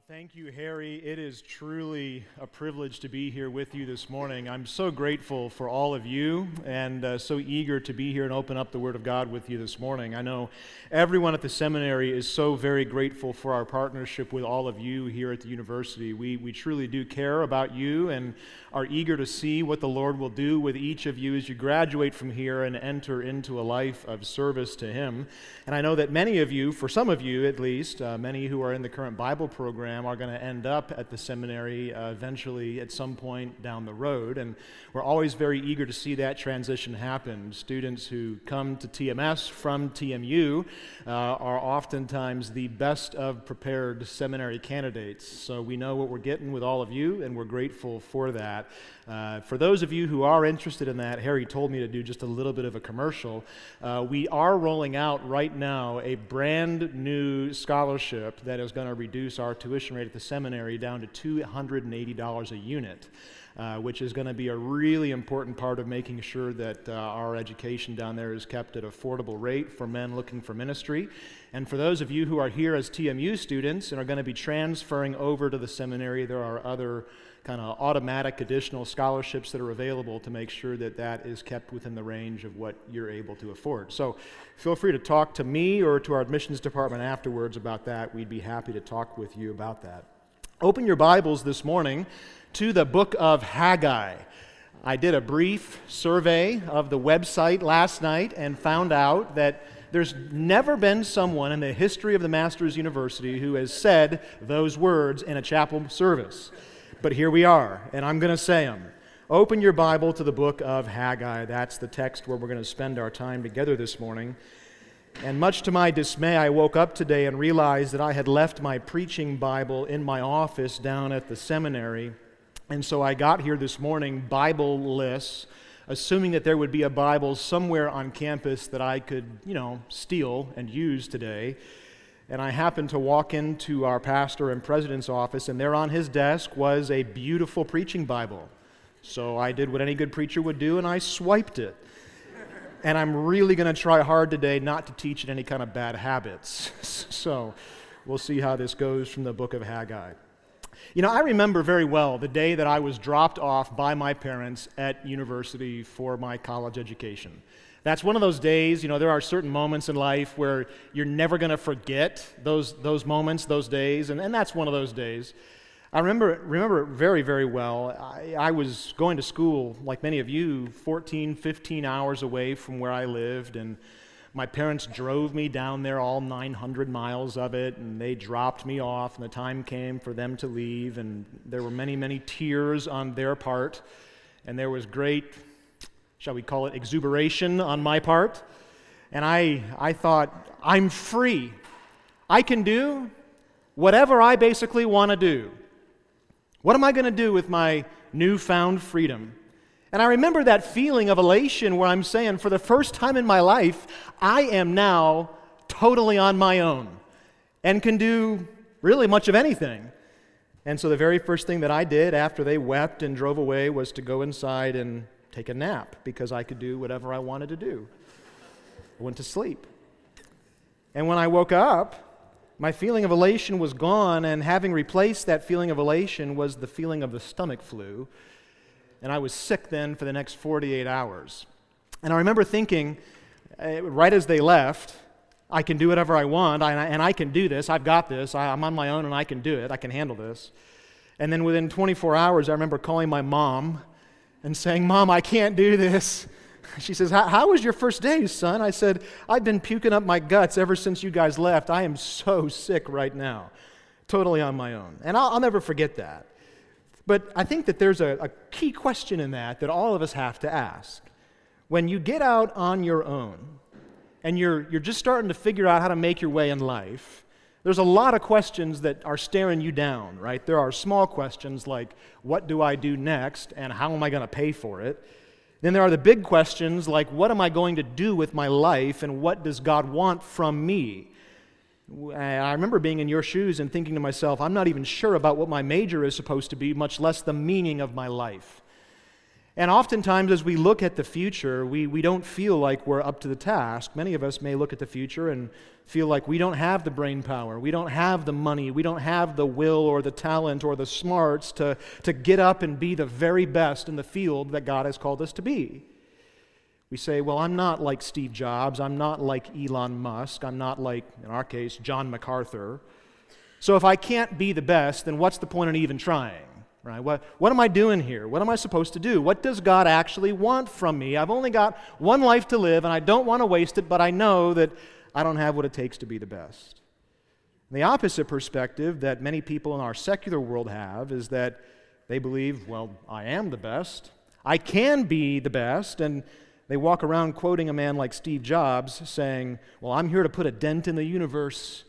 Well, thank you, Harry. It is truly a privilege to be here with you this morning. I'm so grateful for all of you and uh, so eager to be here and open up the Word of God with you this morning. I know everyone at the seminary is so very grateful for our partnership with all of you here at the university. We, we truly do care about you and are eager to see what the Lord will do with each of you as you graduate from here and enter into a life of service to Him. And I know that many of you, for some of you at least, uh, many who are in the current Bible program, are going to end up at the seminary uh, eventually at some point down the road. And we're always very eager to see that transition happen. Students who come to TMS from TMU uh, are oftentimes the best of prepared seminary candidates. So we know what we're getting with all of you, and we're grateful for that that. Uh, for those of you who are interested in that, Harry told me to do just a little bit of a commercial. Uh, we are rolling out right now a brand new scholarship that is going to reduce our tuition rate at the seminary down to $280 a unit. Uh, which is going to be a really important part of making sure that uh, our education down there is kept at affordable rate for men looking for ministry. And for those of you who are here as TMU students and are going to be transferring over to the seminary, there are other kind of automatic additional scholarships that are available to make sure that that is kept within the range of what you're able to afford. So feel free to talk to me or to our admissions department afterwards about that. We'd be happy to talk with you about that. Open your Bibles this morning to the book of Haggai. I did a brief survey of the website last night and found out that there's never been someone in the history of the Master's University who has said those words in a chapel service but here we are, and I'm going to say them. Open your Bible to the book of Haggai. That's the text where we're going to spend our time together this morning. And much to my dismay, I woke up today and realized that I had left my preaching Bible in my office down at the seminary. And so I got here this morning Bible-less, assuming that there would be a Bible somewhere on campus that I could, you know, steal and use today and I happened to walk into our pastor and president's office, and there on his desk was a beautiful preaching Bible. So I did what any good preacher would do, and I swiped it. And I'm really going to try hard today not to teach it any kind of bad habits. so we'll see how this goes from the book of Haggai. You know, I remember very well the day that I was dropped off by my parents at university for my college education. That's one of those days, you know, there are certain moments in life where you're never going to forget those, those moments, those days, and, and that's one of those days. I remember, remember it very, very well. I, I was going to school, like many of you, 14, 15 hours away from where I lived, and my parents drove me down there all 900 miles of it, and they dropped me off, and the time came for them to leave, and there were many, many tears on their part, and there was great shall we call it, exuberation on my part. And I, I thought, I'm free. I can do whatever I basically want to do. What am I going to do with my newfound freedom? And I remember that feeling of elation where I'm saying, for the first time in my life, I am now totally on my own and can do really much of anything. And so the very first thing that I did after they wept and drove away was to go inside and take a nap because I could do whatever I wanted to do. I went to sleep. And when I woke up, my feeling of elation was gone, and having replaced that feeling of elation was the feeling of the stomach flu. And I was sick then for the next 48 hours. And I remember thinking, uh, right as they left, I can do whatever I want, and I can do this. I've got this. I'm on my own, and I can do it. I can handle this. And then within 24 hours, I remember calling my mom and saying, Mom, I can't do this. She says, How was your first day, son? I said, I've been puking up my guts ever since you guys left. I am so sick right now, totally on my own. And I'll, I'll never forget that. But I think that there's a, a key question in that that all of us have to ask. When you get out on your own and you're, you're just starting to figure out how to make your way in life, there's a lot of questions that are staring you down, right? There are small questions like, what do I do next and how am I going to pay for it? Then there are the big questions like, what am I going to do with my life and what does God want from me? I remember being in your shoes and thinking to myself, I'm not even sure about what my major is supposed to be, much less the meaning of my life. And oftentimes, as we look at the future, we, we don't feel like we're up to the task. Many of us may look at the future and feel like we don't have the brain power, we don't have the money, we don't have the will or the talent or the smarts to, to get up and be the very best in the field that God has called us to be. We say, well, I'm not like Steve Jobs, I'm not like Elon Musk, I'm not like, in our case, John MacArthur. So if I can't be the best, then what's the point in even trying? Right? What, what am I doing here? What am I supposed to do? What does God actually want from me? I've only got one life to live, and I don't want to waste it, but I know that I don't have what it takes to be the best. The opposite perspective that many people in our secular world have is that they believe, well, I am the best. I can be the best. And they walk around quoting a man like Steve Jobs saying, Well, I'm here to put a dent in the universe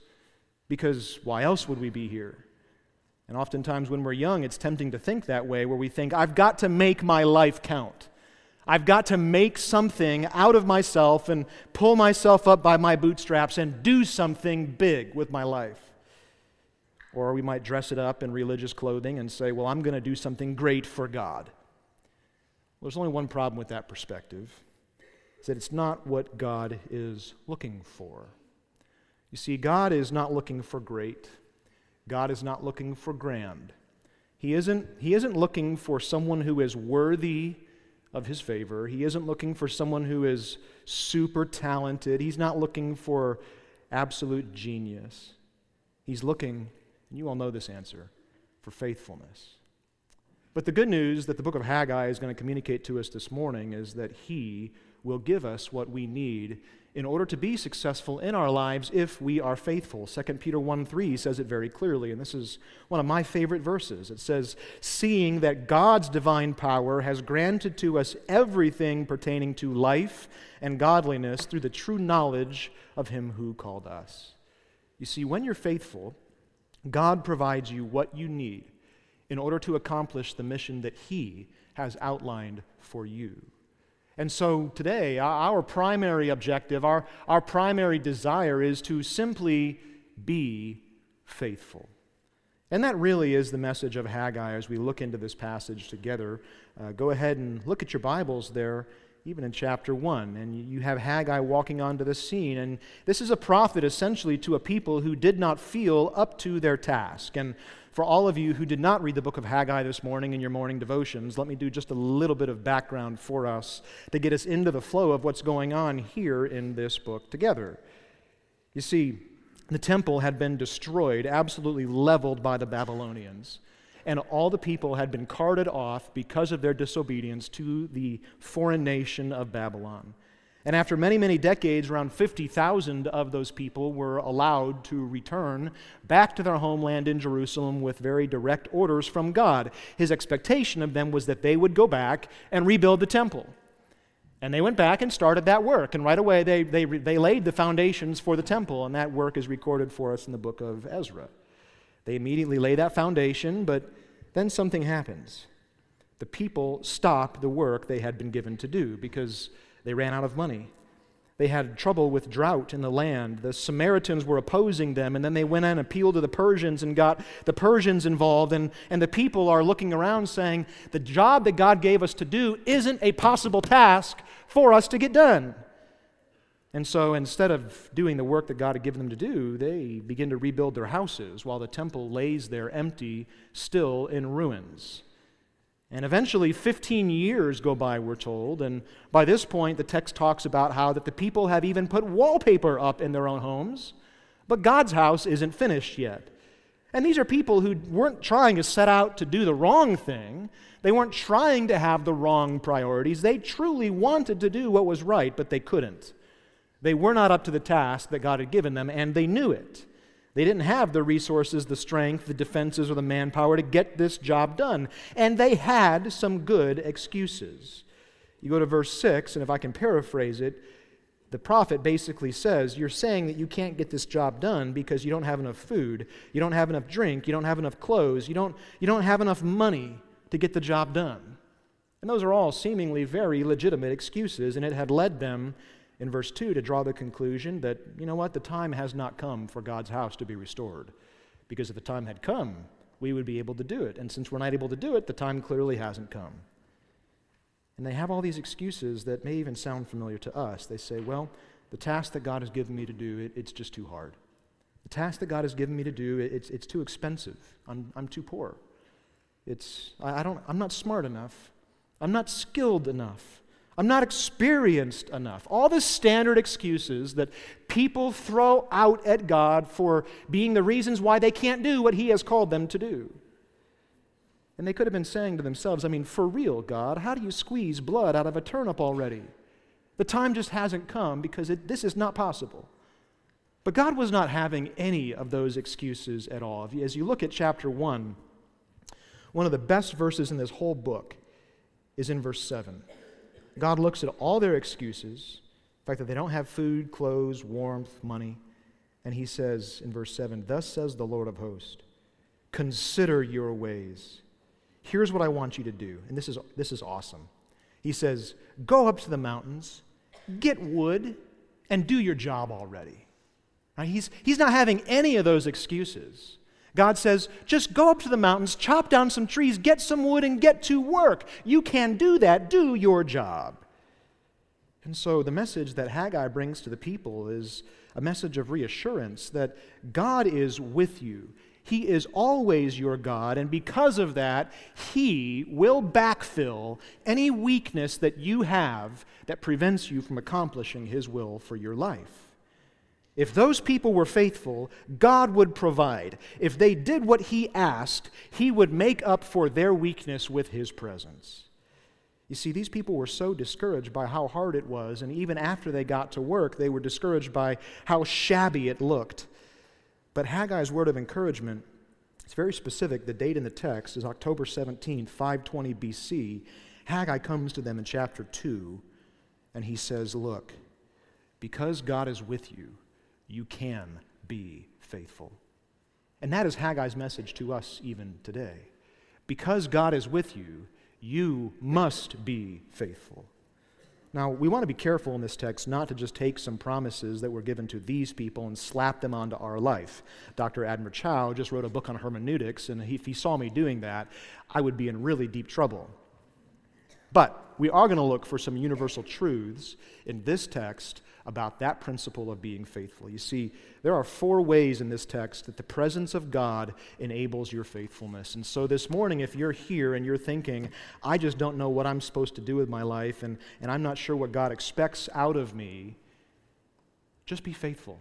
because why else would we be here? And oftentimes when we're young, it's tempting to think that way, where we think, I've got to make my life count. I've got to make something out of myself and pull myself up by my bootstraps and do something big with my life. Or we might dress it up in religious clothing and say, Well, I'm going to do something great for God. Well, there's only one problem with that perspective is that it's not what God is looking for. You see, God is not looking for great, God is not looking for grand. He isn't, he isn't looking for someone who is worthy of his favor. He isn't looking for someone who is super talented. He's not looking for absolute genius. He's looking, and you all know this answer, for faithfulness. But the good news that the book of Haggai is going to communicate to us this morning is that he will give us what we need in order to be successful in our lives if we are faithful. 2 Peter 1 3 says it very clearly, and this is one of my favorite verses. It says, Seeing that God's divine power has granted to us everything pertaining to life and godliness through the true knowledge of Him who called us. You see, when you're faithful, God provides you what you need in order to accomplish the mission that He has outlined for you. And so today, our primary objective, our, our primary desire is to simply be faithful. And that really is the message of Haggai as we look into this passage together. Uh, go ahead and look at your Bibles there, even in chapter 1. And you have Haggai walking onto the scene. And this is a prophet essentially to a people who did not feel up to their task. And for all of you who did not read the book of Haggai this morning in your morning devotions, let me do just a little bit of background for us to get us into the flow of what's going on here in this book together. You see, the temple had been destroyed, absolutely leveled by the Babylonians, and all the people had been carted off because of their disobedience to the foreign nation of Babylon. And after many, many decades, around 50,000 of those people were allowed to return back to their homeland in Jerusalem with very direct orders from God. His expectation of them was that they would go back and rebuild the temple. And they went back and started that work. And right away, they, they, they laid the foundations for the temple. And that work is recorded for us in the book of Ezra. They immediately lay that foundation, but then something happens. The people stop the work they had been given to do because they ran out of money. They had trouble with drought in the land. The Samaritans were opposing them, and then they went and appealed to the Persians and got the Persians involved. And, and the people are looking around saying, The job that God gave us to do isn't a possible task for us to get done. And so instead of doing the work that God had given them to do, they begin to rebuild their houses while the temple lays there empty, still in ruins. And eventually, 15 years go by, we're told. And by this point, the text talks about how that the people have even put wallpaper up in their own homes. But God's house isn't finished yet. And these are people who weren't trying to set out to do the wrong thing. They weren't trying to have the wrong priorities. They truly wanted to do what was right, but they couldn't. They were not up to the task that God had given them, and they knew it. They didn't have the resources, the strength, the defenses, or the manpower to get this job done. And they had some good excuses. You go to verse 6, and if I can paraphrase it, the prophet basically says, You're saying that you can't get this job done because you don't have enough food, you don't have enough drink, you don't have enough clothes, you don't, you don't have enough money to get the job done. And those are all seemingly very legitimate excuses, and it had led them in verse 2 to draw the conclusion that, you know what, the time has not come for God's house to be restored. Because if the time had come, we would be able to do it. And since we're not able to do it, the time clearly hasn't come. And they have all these excuses that may even sound familiar to us. They say, well, the task that God has given me to do, it, it's just too hard. The task that God has given me to do, it, it's, it's too expensive. I'm, I'm too poor. It's, I, I don't, I'm not smart enough. I'm not skilled enough. I'm not experienced enough. All the standard excuses that people throw out at God for being the reasons why they can't do what He has called them to do. And they could have been saying to themselves, I mean, for real, God, how do you squeeze blood out of a turnip already? The time just hasn't come because it, this is not possible. But God was not having any of those excuses at all. As you look at chapter 1, one of the best verses in this whole book is in verse 7. God looks at all their excuses, the fact that they don't have food, clothes, warmth, money, and he says in verse 7 Thus says the Lord of hosts, consider your ways. Here's what I want you to do. And this is, this is awesome. He says, Go up to the mountains, get wood, and do your job already. He's, he's not having any of those excuses. God says, just go up to the mountains, chop down some trees, get some wood, and get to work. You can do that. Do your job. And so the message that Haggai brings to the people is a message of reassurance that God is with you. He is always your God, and because of that, He will backfill any weakness that you have that prevents you from accomplishing His will for your life. If those people were faithful, God would provide. If they did what He asked, He would make up for their weakness with His presence. You see, these people were so discouraged by how hard it was, and even after they got to work, they were discouraged by how shabby it looked. But Haggai's word of encouragement, it's very specific. The date in the text is October 17, 520 BC. Haggai comes to them in chapter 2, and he says, Look, because God is with you, you can be faithful. And that is Haggai's message to us even today. Because God is with you, you must be faithful. Now, we want to be careful in this text not to just take some promises that were given to these people and slap them onto our life. Dr. Abner Chou just wrote a book on hermeneutics, and if he saw me doing that, I would be in really deep trouble. But we are going to look for some universal truths in this text about that principle of being faithful. You see, there are four ways in this text that the presence of God enables your faithfulness. And so this morning, if you're here and you're thinking, I just don't know what I'm supposed to do with my life and, and I'm not sure what God expects out of me, just be faithful.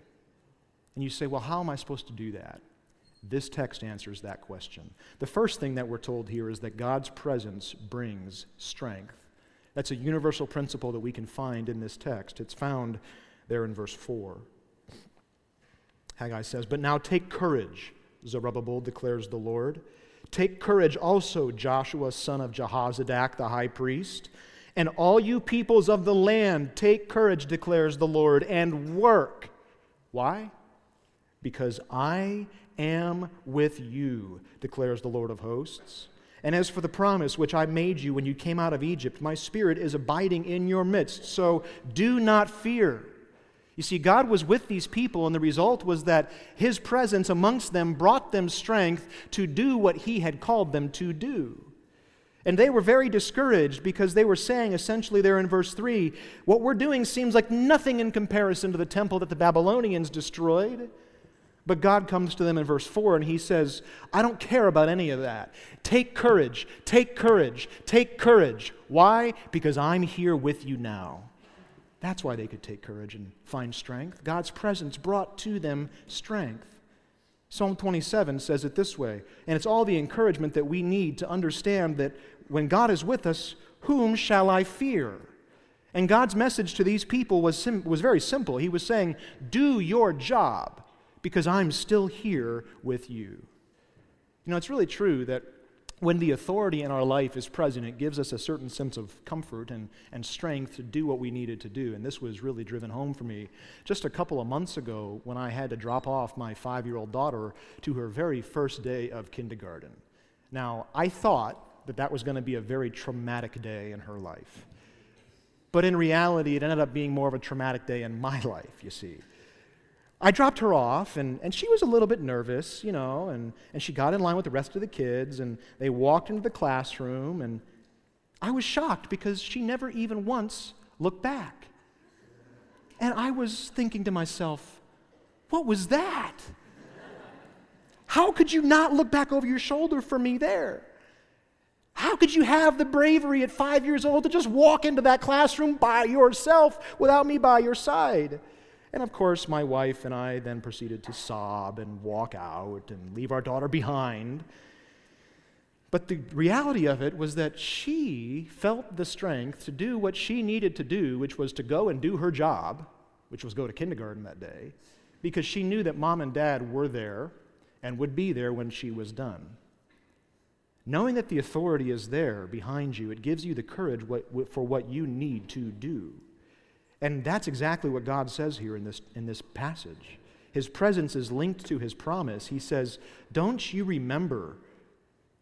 And you say, well, how am I supposed to do that? This text answers that question. The first thing that we're told here is that God's presence brings strength. That's a universal principle that we can find in this text. It's found there in verse 4. Haggai says, But now take courage, Zerubbabel declares the Lord. Take courage also, Joshua, son of Jehozadak, the high priest. And all you peoples of the land, take courage, declares the Lord, and work. Why? Because I am with you, declares the Lord of hosts. And as for the promise which I made you when you came out of Egypt, my spirit is abiding in your midst. So do not fear. You see, God was with these people, and the result was that His presence amongst them brought them strength to do what He had called them to do. And they were very discouraged because they were saying, essentially, there in verse 3, what we're doing seems like nothing in comparison to the temple that the Babylonians destroyed. But God comes to them in verse 4 and he says, I don't care about any of that. Take courage, take courage, take courage. Why? Because I'm here with you now. That's why they could take courage and find strength. God's presence brought to them strength. Psalm 27 says it this way, and it's all the encouragement that we need to understand that when God is with us, whom shall I fear? And God's message to these people was, sim- was very simple. He was saying, Do your job because I'm still here with you. You know, it's really true that when the authority in our life is present, it gives us a certain sense of comfort and, and strength to do what we needed to do. And this was really driven home for me just a couple of months ago when I had to drop off my five year old daughter to her very first day of kindergarten. Now, I thought that that was going to be a very traumatic day in her life. But in reality, it ended up being more of a traumatic day in my life, you see. I dropped her off, and, and she was a little bit nervous, you know, and, and she got in line with the rest of the kids, and they walked into the classroom, and I was shocked because she never even once looked back. And I was thinking to myself, what was that? How could you not look back over your shoulder for me there? How could you have the bravery at five years old to just walk into that classroom by yourself without me by your side? And of course, my wife and I then proceeded to sob and walk out and leave our daughter behind. But the reality of it was that she felt the strength to do what she needed to do, which was to go and do her job, which was go to kindergarten that day, because she knew that mom and dad were there and would be there when she was done. Knowing that the authority is there behind you, it gives you the courage for what you need to do. And that's exactly what God says here in this, in this passage. His presence is linked to his promise. He says, Don't you remember?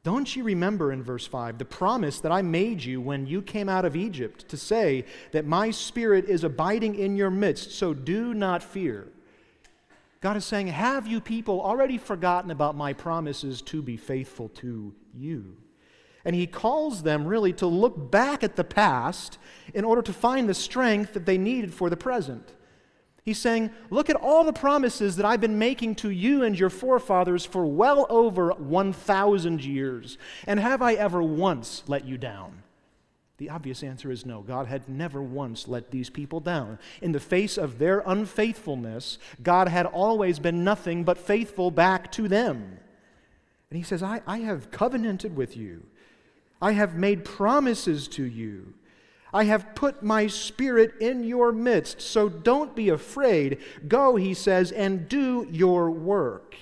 Don't you remember in verse 5 the promise that I made you when you came out of Egypt to say that my spirit is abiding in your midst, so do not fear? God is saying, Have you people already forgotten about my promises to be faithful to you? And he calls them really to look back at the past in order to find the strength that they needed for the present. He's saying, Look at all the promises that I've been making to you and your forefathers for well over 1,000 years. And have I ever once let you down? The obvious answer is no. God had never once let these people down. In the face of their unfaithfulness, God had always been nothing but faithful back to them. And He says, I, I have covenanted with you. I have made promises to you. I have put my spirit in your midst, so don't be afraid. Go, he says, and do your work.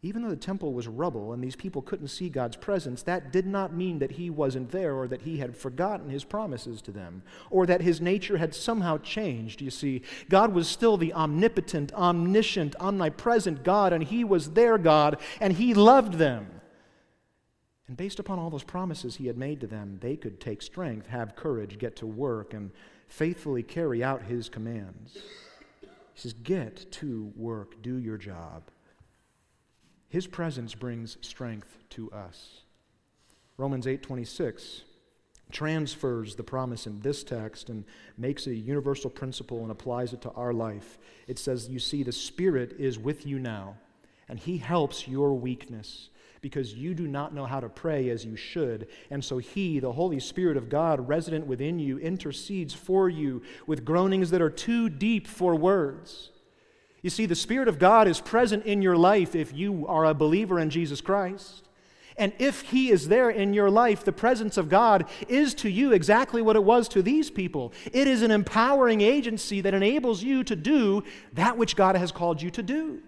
Even though the temple was rubble and these people couldn't see God's presence, that did not mean that he wasn't there or that he had forgotten his promises to them or that his nature had somehow changed. You see, God was still the omnipotent, omniscient, omnipresent God, and he was their God, and he loved them. And based upon all those promises he had made to them, they could take strength, have courage, get to work, and faithfully carry out his commands. He says, Get to work, do your job. His presence brings strength to us. Romans 8:26 transfers the promise in this text and makes a universal principle and applies it to our life. It says, You see, the Spirit is with you now, and He helps your weakness because you do not know how to pray as you should. And so He, the Holy Spirit of God, resident within you, intercedes for you with groanings that are too deep for words. You see, the Spirit of God is present in your life if you are a believer in Jesus Christ. And if He is there in your life, the presence of God is to you exactly what it was to these people. It is an empowering agency that enables you to do that which God has called you to do.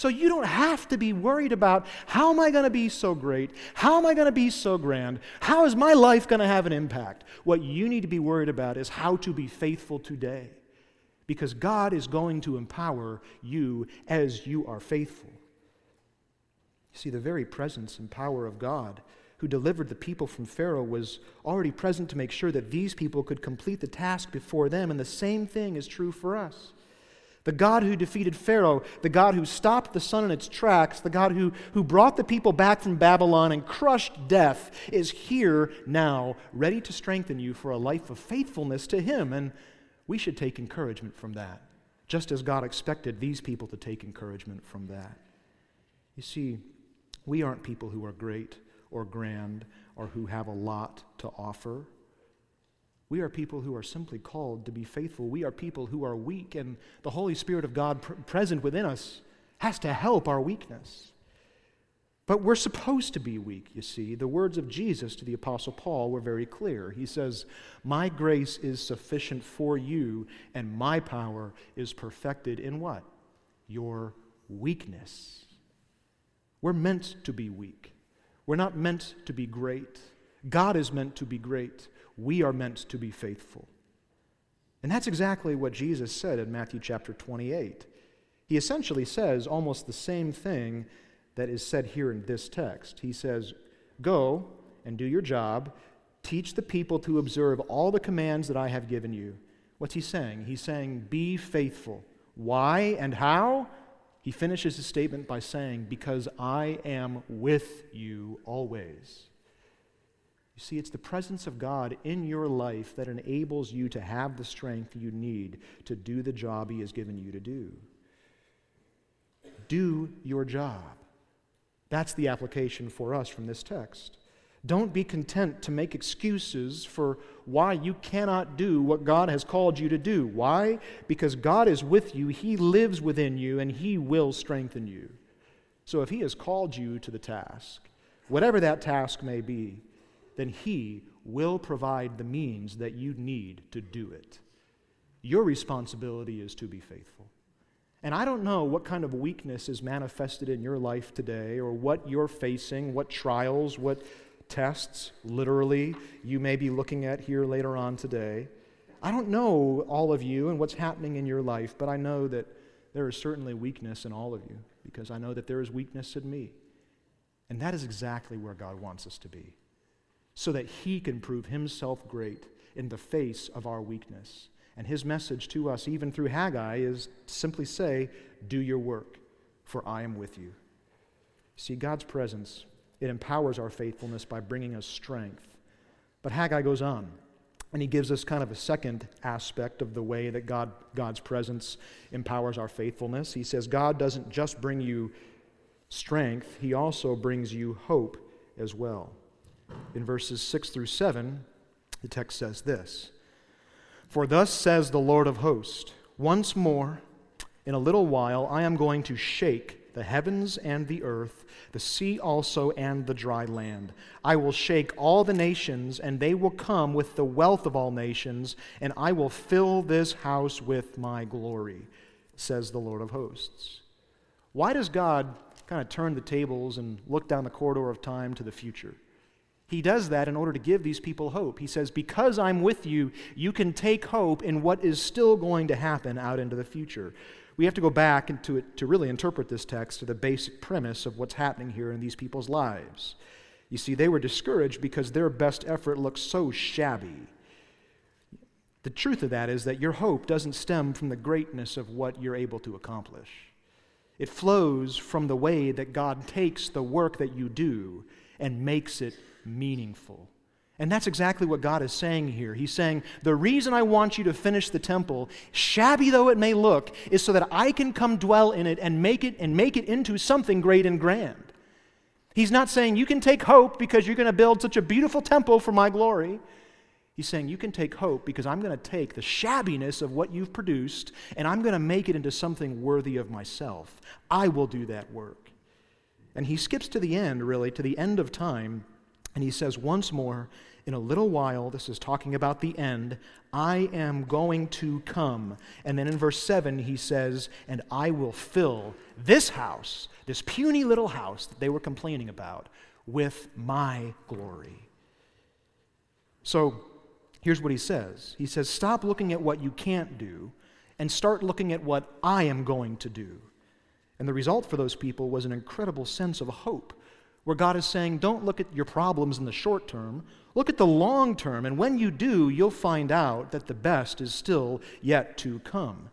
So you don't have to be worried about how am I going to be so great? How am I going to be so grand? How is my life going to have an impact? What you need to be worried about is how to be faithful today because God is going to empower you as you are faithful. See, the very presence and power of God who delivered the people from Pharaoh was already present to make sure that these people could complete the task before them, and the same thing is true for us. The God who defeated Pharaoh, the God who stopped the sun in its tracks, the God who, who brought the people back from Babylon and crushed death, is here now, ready to strengthen you for a life of faithfulness to Him. And we should take encouragement from that, just as God expected these people to take encouragement from that. You see, we aren't people who are great or grand or who have a lot to offer. We are people who are simply called to be faithful. We are people who are weak, and the Holy Spirit of God pr- present within us has to help our weakness. But we're supposed to be weak, you see. The words of Jesus to the Apostle Paul were very clear. He says, My grace is sufficient for you, and my power is perfected in what? Your weakness. We're meant to be weak. We're not meant to be great. God is meant to be great. We are meant to be faithful. And that's exactly what Jesus said in Matthew chapter 28. He essentially says almost the same thing that is said here in this text. He says, Go and do your job, teach the people to observe all the commands that I have given you. What's he saying? He's saying, Be faithful. Why and how? He finishes his statement by saying, Because I am with you always. You see, it's the presence of God in your life that enables you to have the strength you need to do the job He has given you to do. Do your job. That's the application for us from this text. Don't be content to make excuses for why you cannot do what God has called you to do. Why? Because God is with you, He lives within you, and He will strengthen you. So if He has called you to the task, whatever that task may be, then He will provide the means that you need to do it. Your responsibility is to be faithful. And I don't know what kind of weakness is manifested in your life today, or what you're facing, what trials, what tests, literally, you may be looking at here later on today. I don't know all of you and what's happening in your life, but I know that there is certainly weakness in all of you because I know that there is weakness in me. And that is exactly where God wants us to be, so that He can prove Himself great in the face of our weakness. And His message to us, even through Haggai, is simply say, Do your work, for I am with you. See, God's presence it empowers our faithfulness by bringing us strength. But Haggai goes on, and he gives us kind of a second aspect of the way that God, God's presence empowers our faithfulness. He says, God doesn't just bring you strength, he also brings you hope as well. In verses 6 through 7, the text says this For thus says the Lord of hosts, once more, in a little while, I am going to shake the heavens and the earth, the sea also and the dry land. I will shake all the nations, and they will come with the wealth of all nations, and I will fill this house with my glory, says the Lord of hosts. Why does God kind of turn the tables and look down the corridor of time to the future? He does that in order to give these people hope. He says, Because I'm with you, you can take hope in what is still going to happen out into the future we have to go back into it to really interpret this text to the basic premise of what's happening here in these people's lives. You see, they were discouraged because their best effort looked so shabby. The truth of that is that your hope doesn't stem from the greatness of what you're able to accomplish. It flows from the way that God takes the work that you do and makes it meaningful. And that's exactly what God is saying here. He's saying, The reason I want you to finish the temple, shabby though it may look, is so that I can come dwell in it and make it and make it into something great and grand. He's not saying you can take hope because you're going to build such a beautiful temple for my glory. He's saying you can take hope because I'm going to take the shabbiness of what you've produced and I'm going to make it into something worthy of myself. I will do that work. And he skips to the end, really, to the end of time, and he says once more, in a little while, this is talking about the end, I am going to come. And then in verse 7, he says, And I will fill this house, this puny little house that they were complaining about, with my glory. So here's what he says He says, Stop looking at what you can't do and start looking at what I am going to do. And the result for those people was an incredible sense of hope where God is saying, don't look at your problems in the short term, look at the long term. And when you do, you'll find out that the best is still yet to come.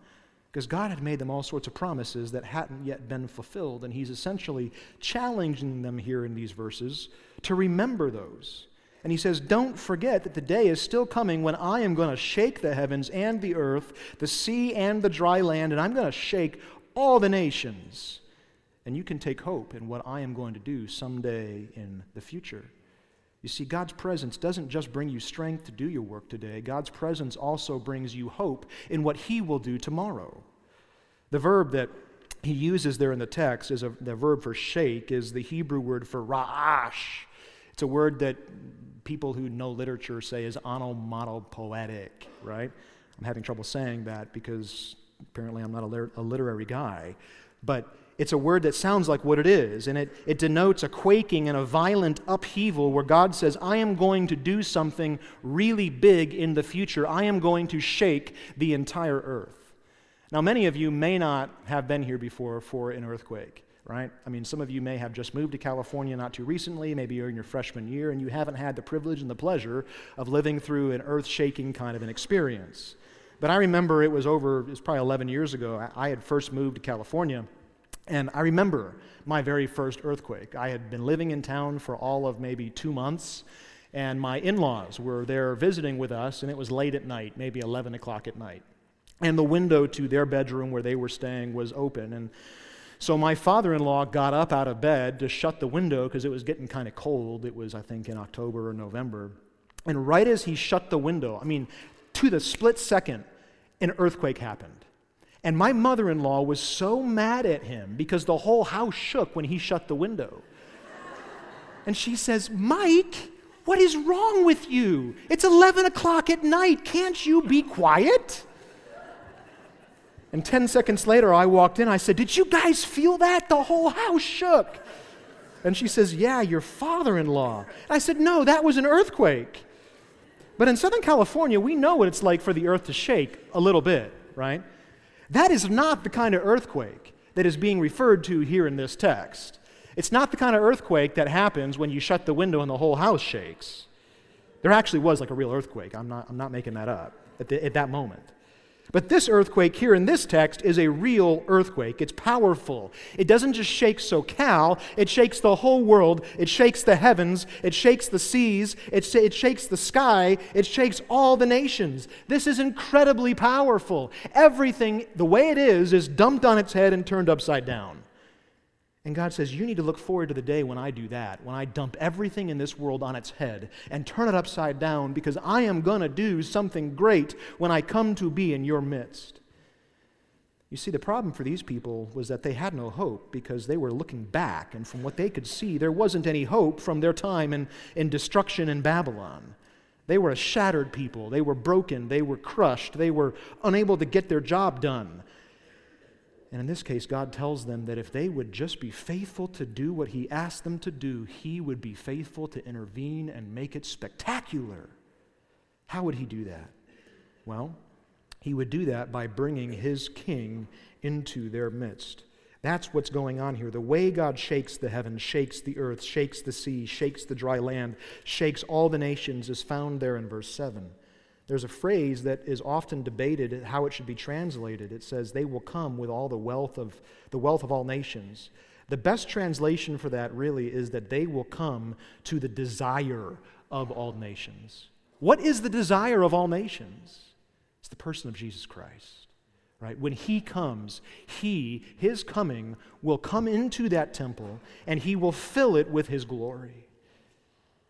Because God had made them all sorts of promises that hadn't yet been fulfilled. And He's essentially challenging them here in these verses to remember those. And He says, Don't forget that the day is still coming when I am going to shake the heavens and the earth, the sea and the dry land, and I'm going to shake all the nations and you can take hope in what I am going to do someday in the future. You see, God's presence doesn't just bring you strength to do your work today, God's presence also brings you hope in what He will do tomorrow. The verb that he uses there in the text is a, the verb for shake is the Hebrew word for ra'ash. It's a word that people who know literature say is onomatopoetic, right? I'm having trouble saying that because apparently I'm not a, a literary guy. But it's a word that sounds like what it is, and it, it denotes a quaking and a violent upheaval where God says, I am going to do something really big in the future. I am going to shake the entire earth. Now, many of you may not have been here before for an earthquake, right? I mean, some of you may have just moved to California not too recently. Maybe you're in your freshman year and you haven't had the privilege and the pleasure of living through an earth shaking kind of an experience. But I remember it was over, it was probably 11 years ago. I had first moved to California. And I remember my very first earthquake. I had been living in town for all of maybe two months, And my in laws were there visiting with us, and it was late at night, maybe 11 o'clock at night. And the window to their bedroom where they were staying was open. And so my father in law got up out of bed to shut the window because it was getting kind of cold. It was, I think, in October or November. And right as he shut the window, I mean, to the split second, an earthquake happened. And my mother in law was so mad at him because the whole house shook when he shut the window. And she says, Mike, what is wrong with you? It's 11 o'clock at night. Can't you be quiet? And 10 seconds later, I walked in. I said, Did you guys feel that? The whole house shook. And she says, Yeah, your father in law. I said, No, that was an earthquake. But in Southern California, we know what it's like for the earth to shake a little bit, right? That is not the kind of earthquake that is being referred to here in this text. It's not the kind of earthquake that happens when you shut the window and the whole house shakes. There actually was like a real earthquake. I'm not, I'm not making that up at, the, at that moment. But this earthquake here in this text is a real earthquake. It's powerful. It doesn't just shake SoCal, it shakes the whole world. It shakes the heavens, it shakes the seas, it, it shakes the sky, it shakes all the nations. This is incredibly powerful. Everything, the way it is, is dumped on its head and turned upside down. And God says, You need to look forward to the day when I do that, when I dump everything in this world on its head and turn it upside down, because I am going to do something great when I come to be in your midst. You see, the problem for these people was that they had no hope because they were looking back, and from what they could see, there wasn't any hope from their time in, in destruction in Babylon. They were a shattered people. They were broken. They were crushed. They were unable to get their job done. And in this case, God tells them that if they would just be faithful to do what He asked them to do, He would be faithful to intervene and make it spectacular. How would He do that? Well, He would do that by bringing His King into their midst. That's what's going on here. The way God shakes the heavens, shakes the earth, shakes the sea, shakes the dry land, shakes all the nations is found there in verse 7. There's a phrase that is often debated how it should be translated. It says, They will come with all the wealth of the wealth of all nations. The best translation for that really is that they will come to the desire of all nations. What is the desire of all nations? It's the person of Jesus Christ. Right? When he comes, he, his coming, will come into that temple and he will fill it with his glory.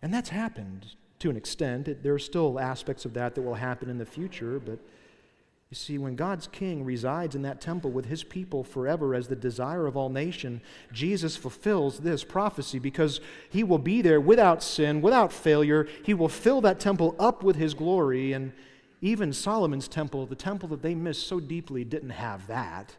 And that's happened to an extent. It, there are still aspects of that that will happen in the future, but you see, when God's king resides in that temple with his people forever as the desire of all nation, Jesus fulfills this prophecy because he will be there without sin, without failure. He will fill that temple up with his glory. And even Solomon's temple, the temple that they missed so deeply, didn't have that.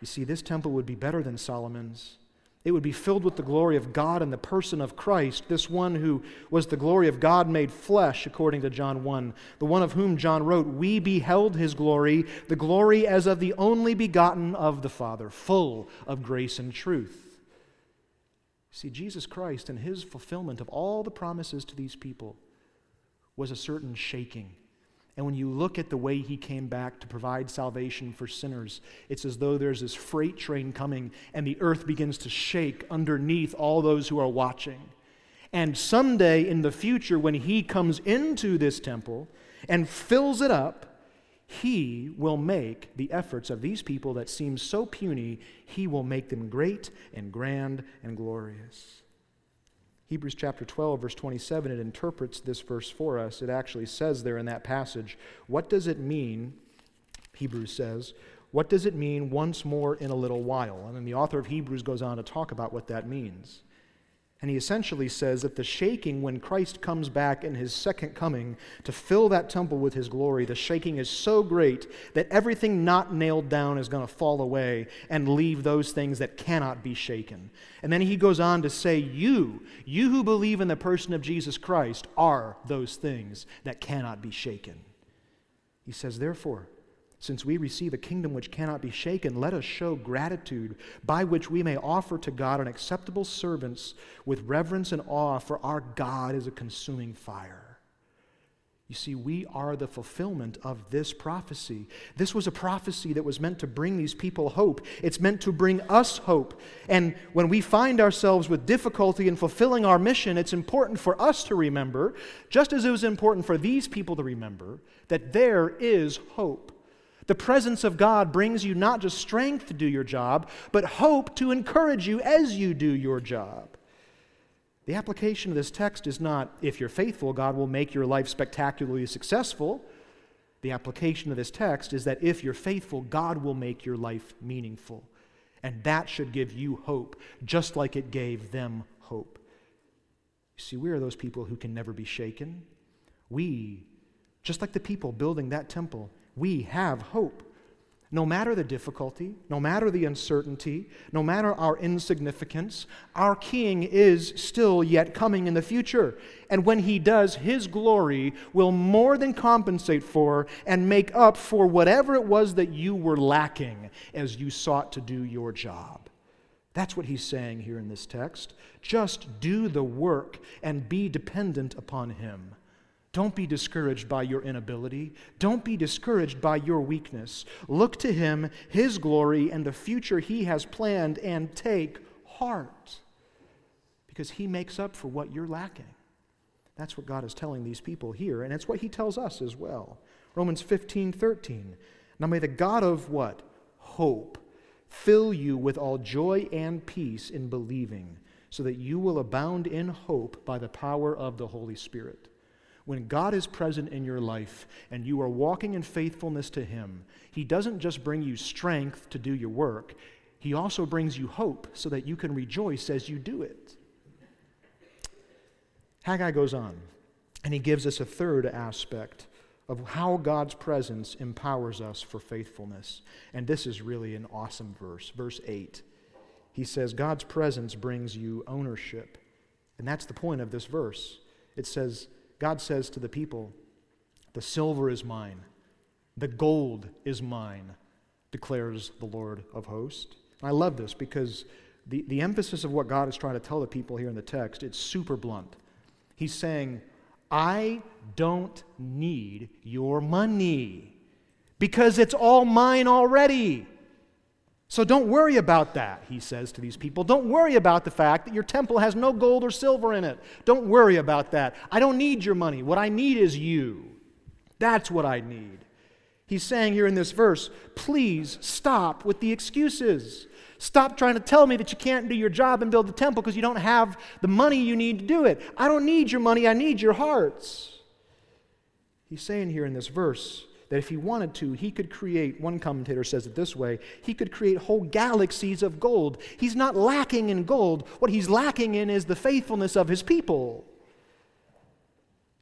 You see, this temple would be better than Solomon's. It would be filled with the glory of God and the person of Christ, this one who was the glory of God made flesh, according to John 1, the one of whom John wrote, We beheld his glory, the glory as of the only begotten of the Father, full of grace and truth. See, Jesus Christ and his fulfillment of all the promises to these people was a certain shaking and when you look at the way he came back to provide salvation for sinners, it's as though there's this freight train coming and the earth begins to shake underneath all those who are watching. And someday in the future, when he comes into this temple and fills it up, he will make the efforts of these people that seem so puny, he will make them great and grand and glorious. Hebrews chapter 12, verse 27, it interprets this verse for us. It actually says there in that passage, what does it mean, Hebrews says, what does it mean once more in a little while? And then the author of Hebrews goes on to talk about what that means. And he essentially says that the shaking when Christ comes back in his second coming to fill that temple with his glory, the shaking is so great that everything not nailed down is going to fall away and leave those things that cannot be shaken. And then he goes on to say, You, you who believe in the person of Jesus Christ, are those things that cannot be shaken. He says, Therefore, since we receive a kingdom which cannot be shaken, let us show gratitude by which we may offer to God an acceptable servants with reverence and awe, for our God is a consuming fire. You see, we are the fulfillment of this prophecy. This was a prophecy that was meant to bring these people hope. It's meant to bring us hope. And when we find ourselves with difficulty in fulfilling our mission, it's important for us to remember, just as it was important for these people to remember, that there is hope. The presence of God brings you not just strength to do your job, but hope to encourage you as you do your job. The application of this text is not if you're faithful, God will make your life spectacularly successful. The application of this text is that if you're faithful, God will make your life meaningful. And that should give you hope, just like it gave them hope. You see, we are those people who can never be shaken. We, just like the people building that temple, we have hope. No matter the difficulty, no matter the uncertainty, no matter our insignificance, our King is still yet coming in the future. And when he does, his glory will more than compensate for and make up for whatever it was that you were lacking as you sought to do your job. That's what he's saying here in this text. Just do the work and be dependent upon him. Don't be discouraged by your inability. Don't be discouraged by your weakness. Look to Him, His glory, and the future He has planned, and take heart because He makes up for what you're lacking. That's what God is telling these people here, and it's what He tells us as well. Romans 15 13. Now may the God of what? Hope fill you with all joy and peace in believing, so that you will abound in hope by the power of the Holy Spirit. When God is present in your life and you are walking in faithfulness to Him, He doesn't just bring you strength to do your work, He also brings you hope so that you can rejoice as you do it. Haggai goes on, and he gives us a third aspect of how God's presence empowers us for faithfulness. And this is really an awesome verse. Verse 8. He says, God's presence brings you ownership. And that's the point of this verse. It says, God says to the people, The silver is mine, the gold is mine, declares the Lord of hosts. I love this because the, the emphasis of what God is trying to tell the people here in the text, it's super blunt. He's saying, I don't need your money because it's all mine already. So don't worry about that, he says to these people. Don't worry about the fact that your temple has no gold or silver in it. Don't worry about that. I don't need your money. What I need is you. That's what I need. He's saying here in this verse, please stop with the excuses. Stop trying to tell me that you can't do your job and build the temple because you don't have the money you need to do it. I don't need your money, I need your hearts. He's saying here in this verse, that if he wanted to, he could create, one commentator says it this way, he could create whole galaxies of gold. He's not lacking in gold. What he's lacking in is the faithfulness of his people.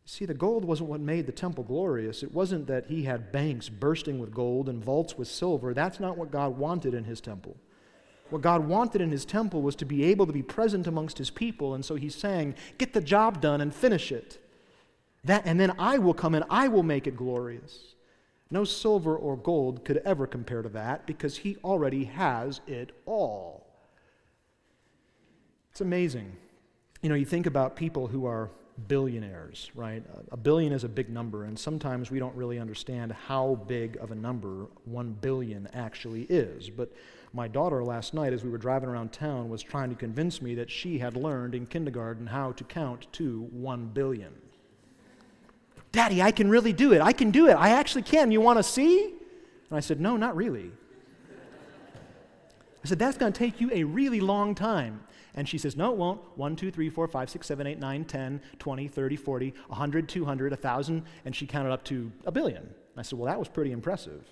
See, the gold wasn't what made the temple glorious. It wasn't that he had banks bursting with gold and vaults with silver. That's not what God wanted in his temple. What God wanted in his temple was to be able to be present amongst his people, and so he's saying, Get the job done and finish it. That, and then I will come and I will make it glorious. No silver or gold could ever compare to that because he already has it all. It's amazing. You know, you think about people who are billionaires, right? A billion is a big number, and sometimes we don't really understand how big of a number one billion actually is. But my daughter last night, as we were driving around town, was trying to convince me that she had learned in kindergarten how to count to one billion. Daddy, I can really do it. I can do it. I actually can. You want to see? And I said, No, not really. I said, That's going to take you a really long time. And she says, No, it won't. 1, 2, 3, 4, 5, 6, 7, 8, 9, 10, 20, 30, 40, 100, 200, 1,000. And she counted up to a billion. And I said, Well, that was pretty impressive.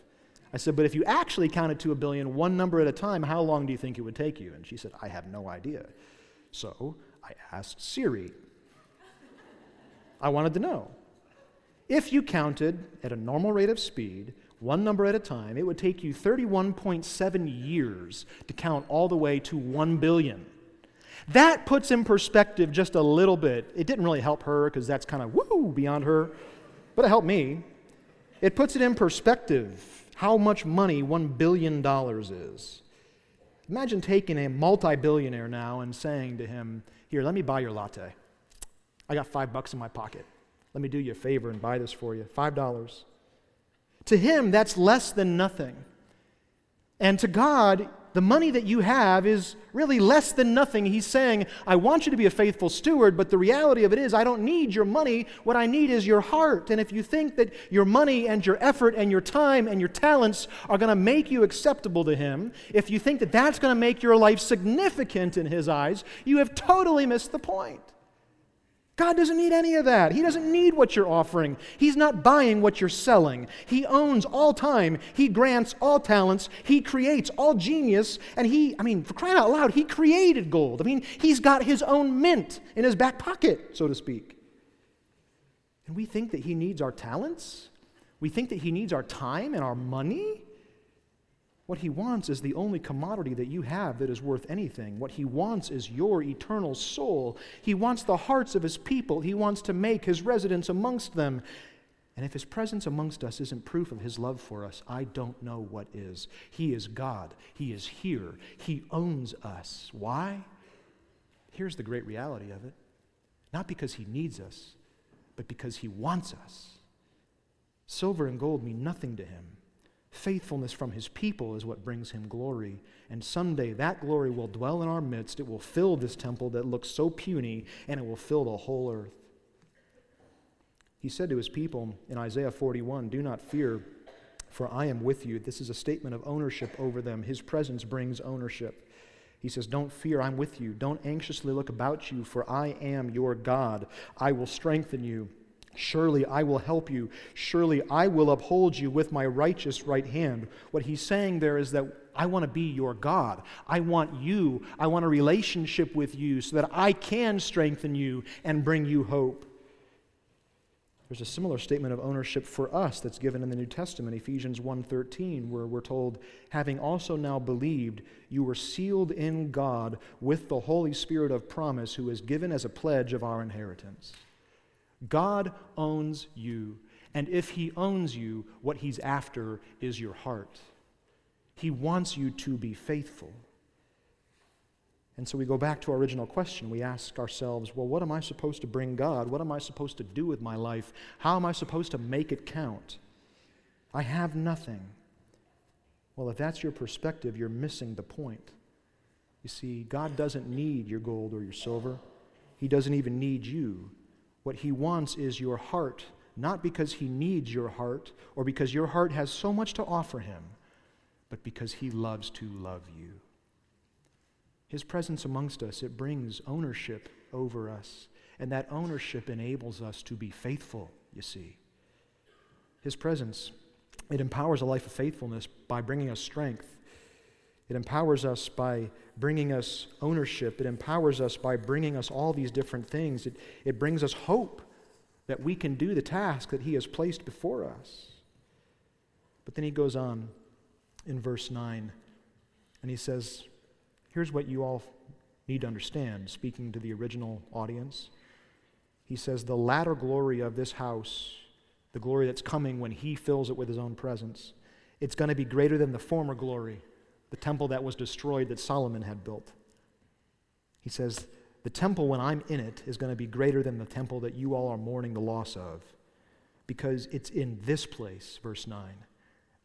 I said, But if you actually counted to a billion one number at a time, how long do you think it would take you? And she said, I have no idea. So I asked Siri. I wanted to know. If you counted at a normal rate of speed, one number at a time, it would take you 31.7 years to count all the way to 1 billion. That puts in perspective just a little bit. It didn't really help her because that's kind of woo beyond her, but it helped me. It puts it in perspective how much money $1 billion is. Imagine taking a multi billionaire now and saying to him, Here, let me buy your latte. I got five bucks in my pocket. Let me do you a favor and buy this for you. $5. To him, that's less than nothing. And to God, the money that you have is really less than nothing. He's saying, I want you to be a faithful steward, but the reality of it is, I don't need your money. What I need is your heart. And if you think that your money and your effort and your time and your talents are going to make you acceptable to Him, if you think that that's going to make your life significant in His eyes, you have totally missed the point. God doesn't need any of that. He doesn't need what you're offering. He's not buying what you're selling. He owns all time. He grants all talents. He creates all genius. And He, I mean, for crying out loud, He created gold. I mean, He's got His own mint in His back pocket, so to speak. And we think that He needs our talents. We think that He needs our time and our money. What he wants is the only commodity that you have that is worth anything. What he wants is your eternal soul. He wants the hearts of his people. He wants to make his residence amongst them. And if his presence amongst us isn't proof of his love for us, I don't know what is. He is God. He is here. He owns us. Why? Here's the great reality of it not because he needs us, but because he wants us. Silver and gold mean nothing to him. Faithfulness from his people is what brings him glory. And someday that glory will dwell in our midst. It will fill this temple that looks so puny, and it will fill the whole earth. He said to his people in Isaiah 41 Do not fear, for I am with you. This is a statement of ownership over them. His presence brings ownership. He says, Don't fear, I'm with you. Don't anxiously look about you, for I am your God. I will strengthen you. Surely I will help you. Surely I will uphold you with my righteous right hand. What he's saying there is that I want to be your God. I want you. I want a relationship with you so that I can strengthen you and bring you hope. There's a similar statement of ownership for us that's given in the New Testament, Ephesians 1:13, where we're told, "Having also now believed, you were sealed in God with the Holy Spirit of promise, who is given as a pledge of our inheritance." God owns you. And if He owns you, what He's after is your heart. He wants you to be faithful. And so we go back to our original question. We ask ourselves, well, what am I supposed to bring God? What am I supposed to do with my life? How am I supposed to make it count? I have nothing. Well, if that's your perspective, you're missing the point. You see, God doesn't need your gold or your silver, He doesn't even need you. What he wants is your heart, not because he needs your heart or because your heart has so much to offer him, but because he loves to love you. His presence amongst us, it brings ownership over us, and that ownership enables us to be faithful, you see. His presence, it empowers a life of faithfulness by bringing us strength it empowers us by bringing us ownership. It empowers us by bringing us all these different things. It, it brings us hope that we can do the task that He has placed before us. But then He goes on in verse 9 and He says, Here's what you all need to understand, speaking to the original audience. He says, The latter glory of this house, the glory that's coming when He fills it with His own presence, it's going to be greater than the former glory the temple that was destroyed that Solomon had built. He says, The temple, when I'm in it, is going to be greater than the temple that you all are mourning the loss of. Because it's in this place, verse 9,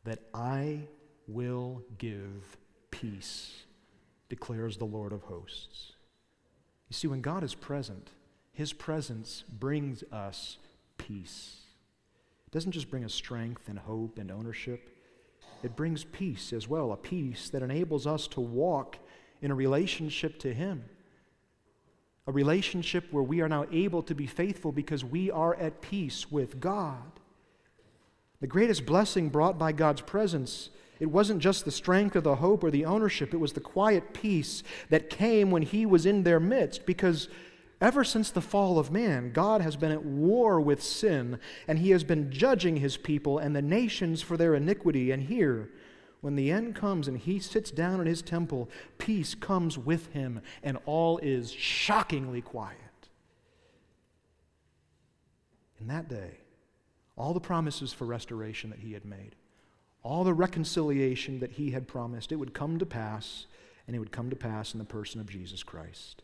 that I will give peace, declares the Lord of hosts. You see, when God is present, his presence brings us peace. It doesn't just bring us strength and hope and ownership, it brings peace as well, a peace that enables us to walk in a relationship to Him. A relationship where we are now able to be faithful because we are at peace with God. The greatest blessing brought by God's presence, it wasn't just the strength or the hope or the ownership, it was the quiet peace that came when He was in their midst because Ever since the fall of man, God has been at war with sin, and he has been judging his people and the nations for their iniquity. And here, when the end comes and he sits down in his temple, peace comes with him, and all is shockingly quiet. In that day, all the promises for restoration that he had made, all the reconciliation that he had promised, it would come to pass, and it would come to pass in the person of Jesus Christ.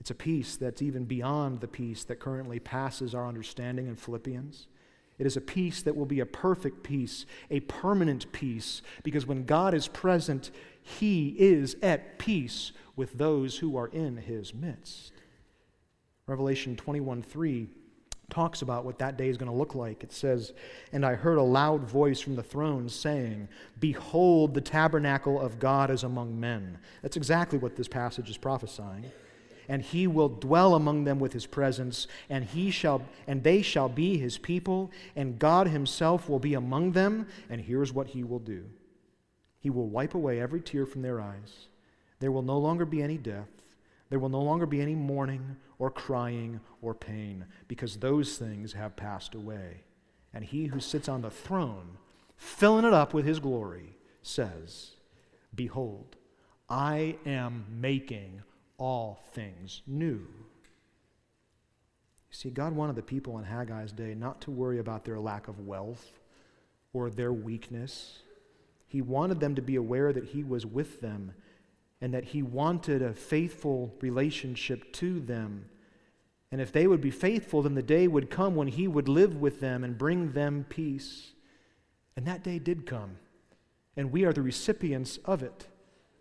It's a peace that's even beyond the peace that currently passes our understanding in Philippians. It is a peace that will be a perfect peace, a permanent peace, because when God is present, He is at peace with those who are in His midst. Revelation 21 3 talks about what that day is going to look like. It says, And I heard a loud voice from the throne saying, Behold, the tabernacle of God is among men. That's exactly what this passage is prophesying and he will dwell among them with his presence and he shall and they shall be his people and God himself will be among them and here's what he will do. He will wipe away every tear from their eyes. There will no longer be any death. There will no longer be any mourning or crying or pain because those things have passed away. And he who sits on the throne filling it up with his glory says behold I am making all things new. You see, God wanted the people in Haggai's day not to worry about their lack of wealth or their weakness. He wanted them to be aware that He was with them and that He wanted a faithful relationship to them. And if they would be faithful, then the day would come when He would live with them and bring them peace. And that day did come. And we are the recipients of it.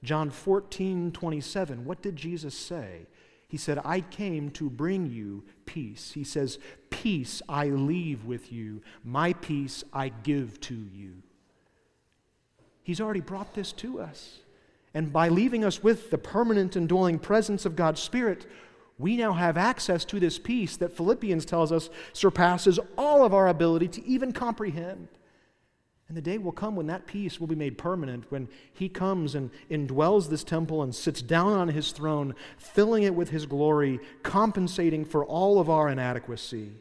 John 14, 27, what did Jesus say? He said, I came to bring you peace. He says, Peace I leave with you, my peace I give to you. He's already brought this to us. And by leaving us with the permanent indwelling presence of God's Spirit, we now have access to this peace that Philippians tells us surpasses all of our ability to even comprehend. And the day will come when that peace will be made permanent, when He comes and indwells this temple and sits down on His throne, filling it with His glory, compensating for all of our inadequacy.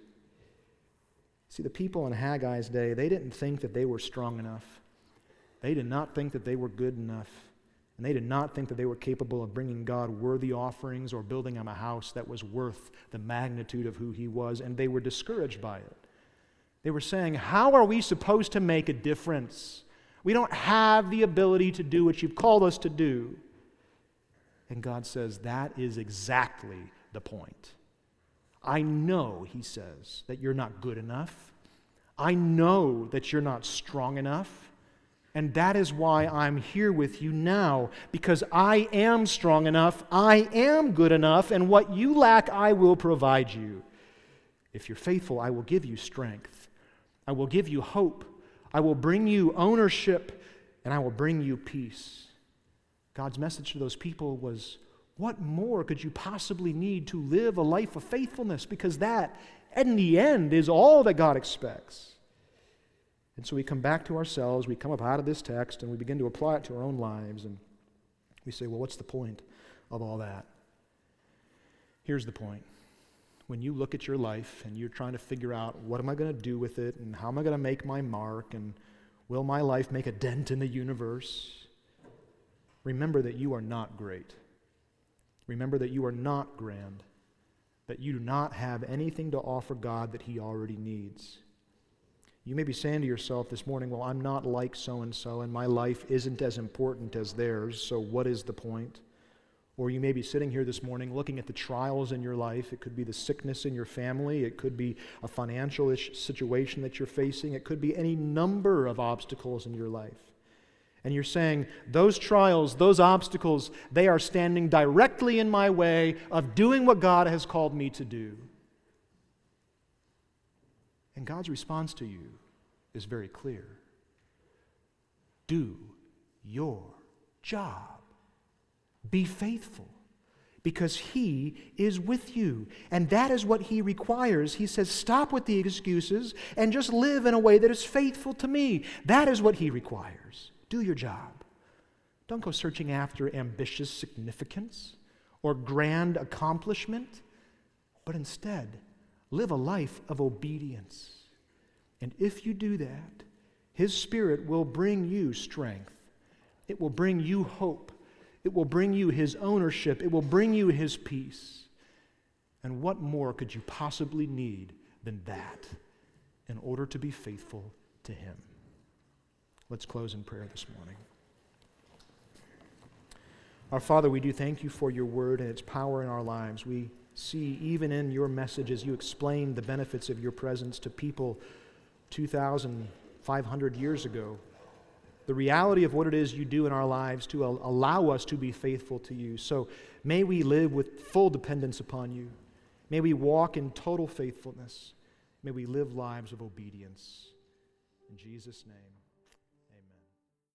See, the people in Haggai's day, they didn't think that they were strong enough. They did not think that they were good enough. And they did not think that they were capable of bringing God worthy offerings or building him a house that was worth the magnitude of who he was. And they were discouraged by it. They were saying, How are we supposed to make a difference? We don't have the ability to do what you've called us to do. And God says, That is exactly the point. I know, he says, that you're not good enough. I know that you're not strong enough. And that is why I'm here with you now, because I am strong enough, I am good enough, and what you lack, I will provide you. If you're faithful, I will give you strength. I will give you hope. I will bring you ownership, and I will bring you peace. God's message to those people was what more could you possibly need to live a life of faithfulness? Because that, in the end, is all that God expects. And so we come back to ourselves, we come up out of this text, and we begin to apply it to our own lives. And we say, well, what's the point of all that? Here's the point when you look at your life and you're trying to figure out what am I going to do with it and how am I going to make my mark and will my life make a dent in the universe? Remember that you are not great. Remember that you are not grand, that you do not have anything to offer God that He already needs. You may be saying to yourself this morning, Well, I'm not like so and so, and my life isn't as important as theirs, so what is the point? Or you may be sitting here this morning looking at the trials in your life. It could be the sickness in your family. It could be a financial situation that you're facing. It could be any number of obstacles in your life. And you're saying, those trials, those obstacles, they are standing directly in my way of doing what God has called me to do. And God's response to you is very clear do your job. Be faithful because he is with you. And that is what he requires. He says, Stop with the excuses and just live in a way that is faithful to me. That is what he requires. Do your job. Don't go searching after ambitious significance or grand accomplishment, but instead, live a life of obedience. And if you do that, his Spirit will bring you strength, it will bring you hope it will bring you his ownership. It will bring you his peace. And what more could you possibly need than that in order to be faithful to him? Let's close in prayer this morning. Our Father, we do thank you for your word and its power in our lives. We see, even in your messages, you explain the benefits of your presence to people 2,500 years ago. The reality of what it is you do in our lives to allow us to be faithful to you. So may we live with full dependence upon you. May we walk in total faithfulness. May we live lives of obedience. In Jesus' name.